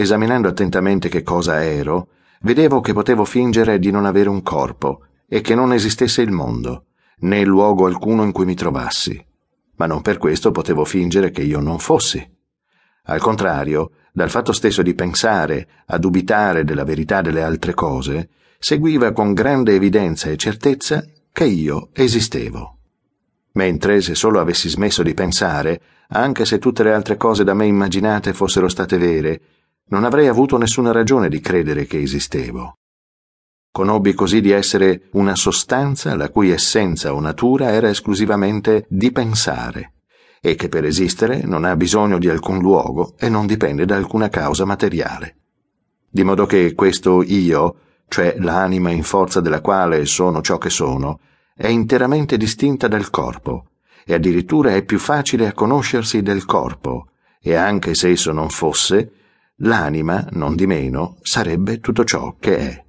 esaminando attentamente che cosa ero, vedevo che potevo fingere di non avere un corpo e che non esistesse il mondo, né luogo alcuno in cui mi trovassi. Ma non per questo potevo fingere che io non fossi. Al contrario, dal fatto stesso di pensare, a dubitare della verità delle altre cose, seguiva con grande evidenza e certezza che io esistevo. Mentre se solo avessi smesso di pensare, anche se tutte le altre cose da me immaginate fossero state vere, non avrei avuto nessuna ragione di credere che esistevo. Conobbi così di essere una sostanza la cui essenza o natura era esclusivamente di pensare, e che per esistere non ha bisogno di alcun luogo e non dipende da alcuna causa materiale. Di modo che questo io, cioè l'anima in forza della quale sono ciò che sono, è interamente distinta dal corpo, e addirittura è più facile a conoscersi del corpo, e anche se esso non fosse, l'anima, non di meno, sarebbe tutto ciò che è.